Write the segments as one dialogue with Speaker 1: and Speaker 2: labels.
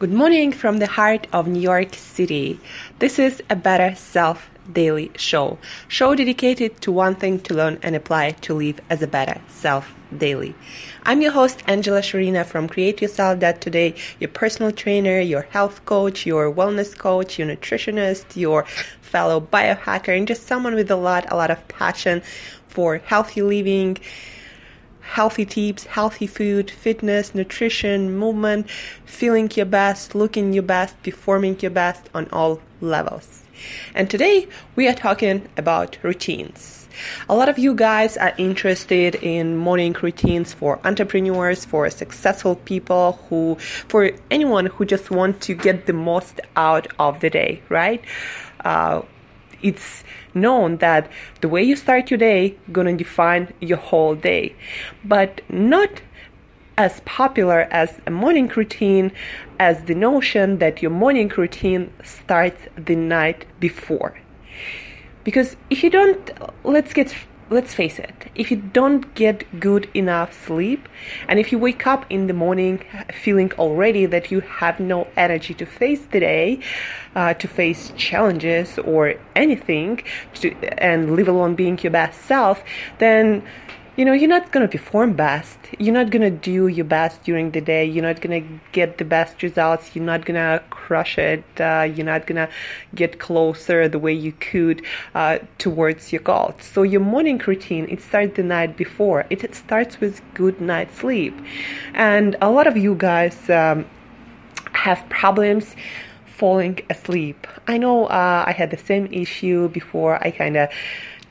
Speaker 1: Good morning from the heart of New York City. This is a Better Self Daily Show. Show dedicated to one thing to learn and apply to live as a better self daily. I'm your host, Angela Sharina from CreateYourself.Today, your personal trainer, your health coach, your wellness coach, your nutritionist, your fellow biohacker, and just someone with a lot, a lot of passion for healthy living healthy tips, healthy food, fitness, nutrition, movement, feeling your best, looking your best, performing your best on all levels. And today we are talking about routines. A lot of you guys are interested in morning routines for entrepreneurs, for successful people who, for anyone who just want to get the most out of the day, right? Uh, it's known that the way you start your day gonna define your whole day. But not as popular as a morning routine as the notion that your morning routine starts the night before. Because if you don't let's get let's face it, if you don't get good enough sleep, and if you wake up in the morning feeling already that you have no energy to face the day, uh, to face challenges or anything, to, and live alone being your best self, then you know, you're not going to perform best. You're not going to do your best during the day. You're not going to get the best results. You're not going to crush it. Uh, you're not going to get closer the way you could uh, towards your goals. So your morning routine, it starts the night before. It, it starts with good night sleep. And a lot of you guys um, have problems falling asleep. I know uh, I had the same issue before I kind of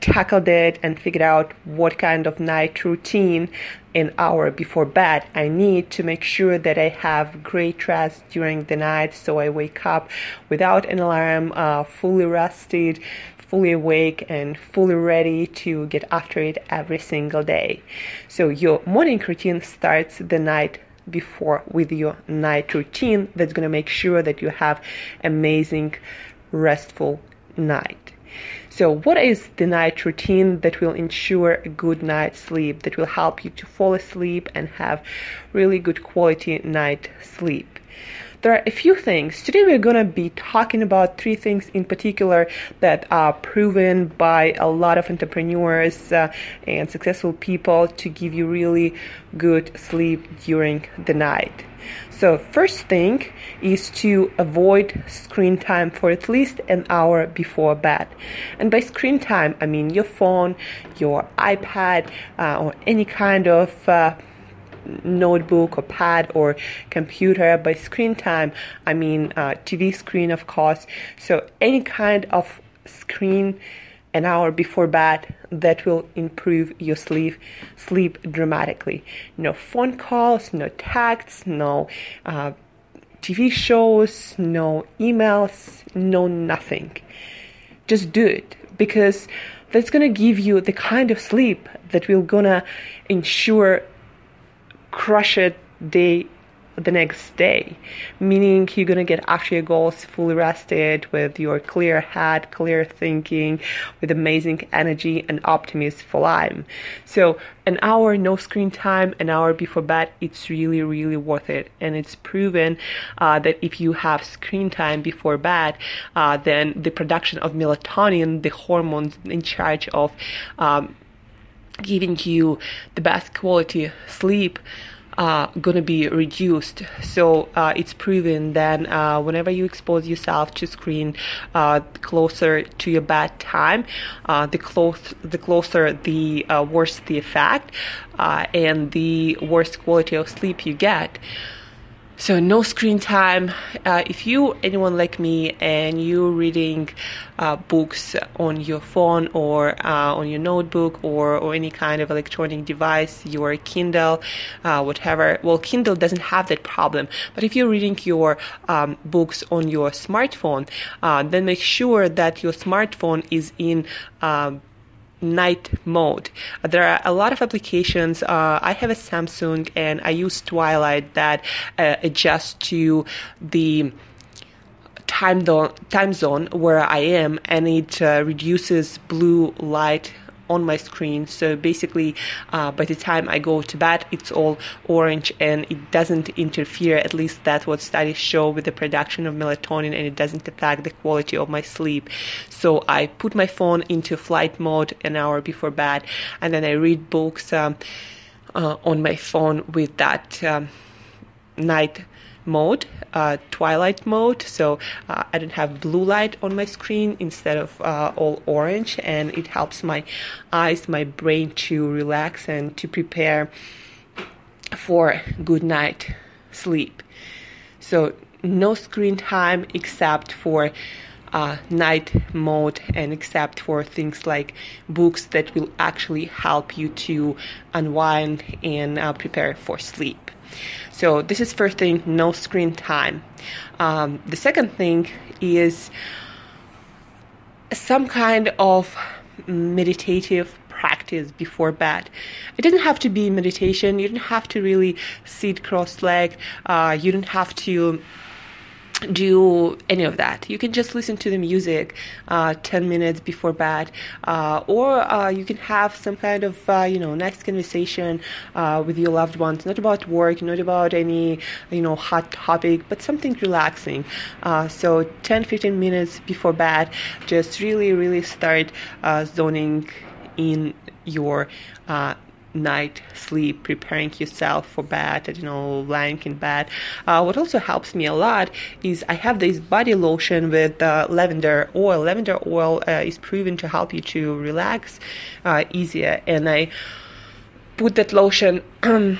Speaker 1: tackled it and figured out what kind of night routine an hour before bed I need to make sure that I have great rest during the night so I wake up without an alarm, uh, fully rested, fully awake and fully ready to get after it every single day. So your morning routine starts the night before with your night routine that's going to make sure that you have amazing restful night. So, what is the night routine that will ensure a good night's sleep, that will help you to fall asleep and have really good quality night sleep? There are a few things. Today we're going to be talking about three things in particular that are proven by a lot of entrepreneurs uh, and successful people to give you really good sleep during the night. So, first thing is to avoid screen time for at least an hour before bed. And by screen time, I mean your phone, your iPad, uh, or any kind of uh, notebook or pad or computer. By screen time, I mean uh, TV screen, of course. So, any kind of screen an hour before bed that will improve your sleep sleep dramatically no phone calls no texts no uh, tv shows no emails no nothing just do it because that's gonna give you the kind of sleep that will gonna ensure crush it day the next day, meaning you're gonna get after your goals fully rested with your clear head, clear thinking, with amazing energy and optimism for life. So an hour no screen time, an hour before bed, it's really really worth it, and it's proven uh, that if you have screen time before bed, uh, then the production of melatonin, the hormones in charge of um, giving you the best quality sleep going to be reduced. So uh, it's proven that uh, whenever you expose yourself to screen uh, closer to your bedtime, uh, the close the closer the uh, worse the effect, uh, and the worse quality of sleep you get. So no screen time. Uh, if you anyone like me and you're reading uh, books on your phone or uh, on your notebook or, or any kind of electronic device, your Kindle, uh, whatever. Well, Kindle doesn't have that problem. But if you're reading your um, books on your smartphone, uh, then make sure that your smartphone is in um, night mode. There are a lot of applications. Uh, I have a Samsung and I use Twilight that uh, adjusts to the time, do- time zone where I am and it uh, reduces blue light on my screen. So basically, uh, by the time I go to bed, it's all orange and it doesn't interfere. At least that's what studies show with the production of melatonin, and it doesn't affect the quality of my sleep. So I put my phone into flight mode an hour before bed, and then I read books um, uh, on my phone with that um, night mode, uh, twilight mode. So uh, I don't have blue light on my screen instead of uh, all orange, and it helps my eyes, my brain to relax and to prepare for good night sleep. So no screen time except for uh, night mode and except for things like books that will actually help you to unwind and uh, prepare for sleep. So this is first thing, no screen time. Um, the second thing is some kind of meditative practice before bed. It doesn't have to be meditation. You don't have to really sit cross-legged. Uh, you don't have to do any of that. You can just listen to the music uh, 10 minutes before bed, uh, or uh, you can have some kind of, uh, you know, nice conversation uh, with your loved ones, not about work, not about any, you know, hot topic, but something relaxing. Uh, so 10, 15 minutes before bed, just really, really start zoning in your night sleep, preparing yourself for bed, you know, lying in bed. Uh, what also helps me a lot is I have this body lotion with uh, lavender oil. Lavender oil uh, is proven to help you to relax uh, easier, and I put that lotion.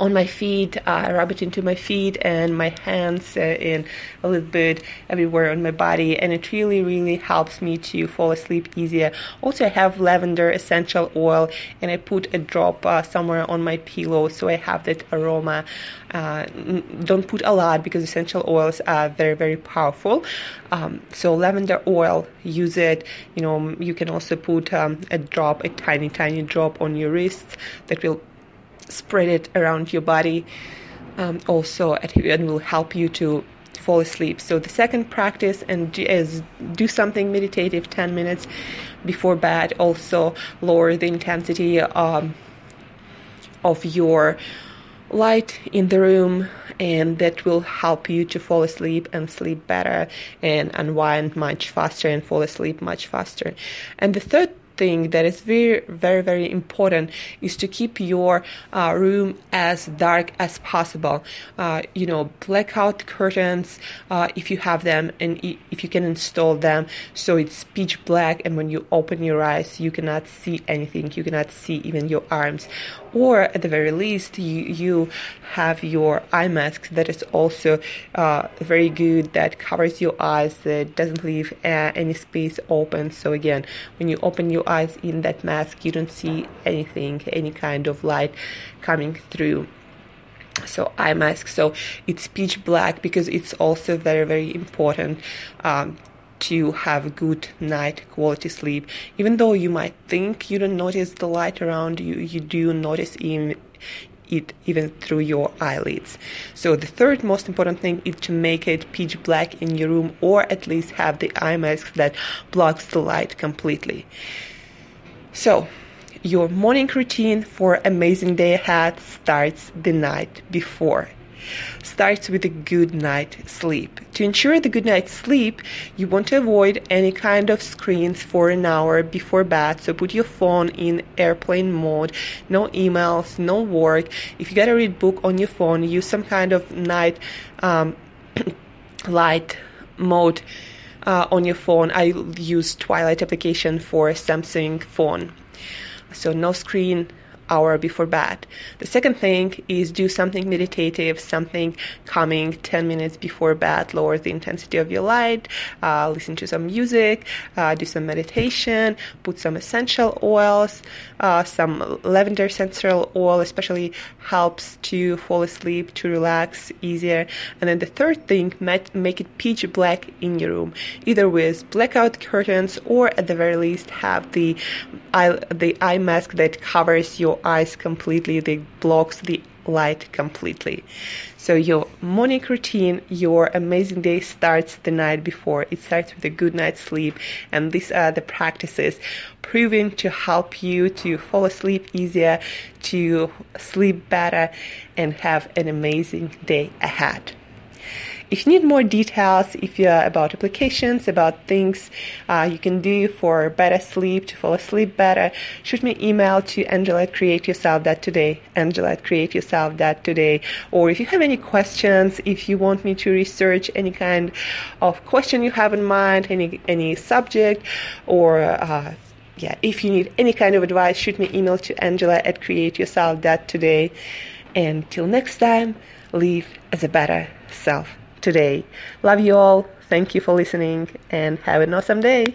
Speaker 1: on my feet, I rub it into my feet and my hands uh, and a little bit everywhere on my body, and it really, really helps me to fall asleep easier. Also, I have lavender essential oil, and I put a drop uh, somewhere on my pillow so I have that aroma. Uh, don't put a lot because essential oils are very, very powerful. Um, so lavender oil, use it. You know, you can also put um, a drop, a tiny, tiny drop on your wrists that will spread it around your body um, also and will help you to fall asleep. So the second practice and is do something meditative 10 minutes before bed. Also lower the intensity um, of your light in the room and that will help you to fall asleep and sleep better and unwind much faster and fall asleep much faster. And the third thing that is very, very, very important is to keep your uh, room as dark as possible. Uh, you know, blackout curtains, uh, if you have them and if you can install them so it's pitch black and when you open your eyes, you cannot see anything. You cannot see even your arms or at the very least you, you have your eye mask that is also uh, very good that covers your eyes that doesn't leave uh, any space open so again when you open your eyes in that mask you don't see anything any kind of light coming through so eye mask so it's pitch black because it's also very very important um, to have good night quality sleep. Even though you might think you don't notice the light around you, you do notice in it even through your eyelids. So the third most important thing is to make it pitch black in your room or at least have the eye mask that blocks the light completely. So your morning routine for amazing day ahead starts the night before starts with a good night sleep. To ensure the good night sleep, you want to avoid any kind of screens for an hour before bed. So put your phone in airplane mode, no emails, no work. If you gotta read book on your phone, use some kind of night um, light mode. Uh, on your phone, I use Twilight application for Samsung phone. So no screen, hour before bed. The second thing is do something meditative, something calming 10 minutes before bed, lower the intensity of your light, uh, listen to some music, uh, do some meditation, put some essential oils, uh, some lavender essential oil, especially helps to fall asleep, to relax easier. And then the third thing, make it pitch black in your room, either with blackout curtains or at the very least have the eye, the eye mask that covers your eyes completely, that blocks the light completely. So your morning routine, your amazing day starts the night before. It starts with a good night's sleep, and these are the practices. proven to help you to fall asleep easier, to sleep better, and have an amazing day ahead. If you need more details, if you're about applications, about things uh, you can do for better sleep, to fall asleep better, shoot me an email to Angela at createyourself.today, Angela at createyourself.today. Or if you have any questions, if you want me to research any kind of question you have in mind, any any subject, or uh, yeah, if you need any kind of advice, shoot me email to Angela at createyourself.today. And till next time, live as a better self today. Love you all. Thank you for listening and have an awesome day.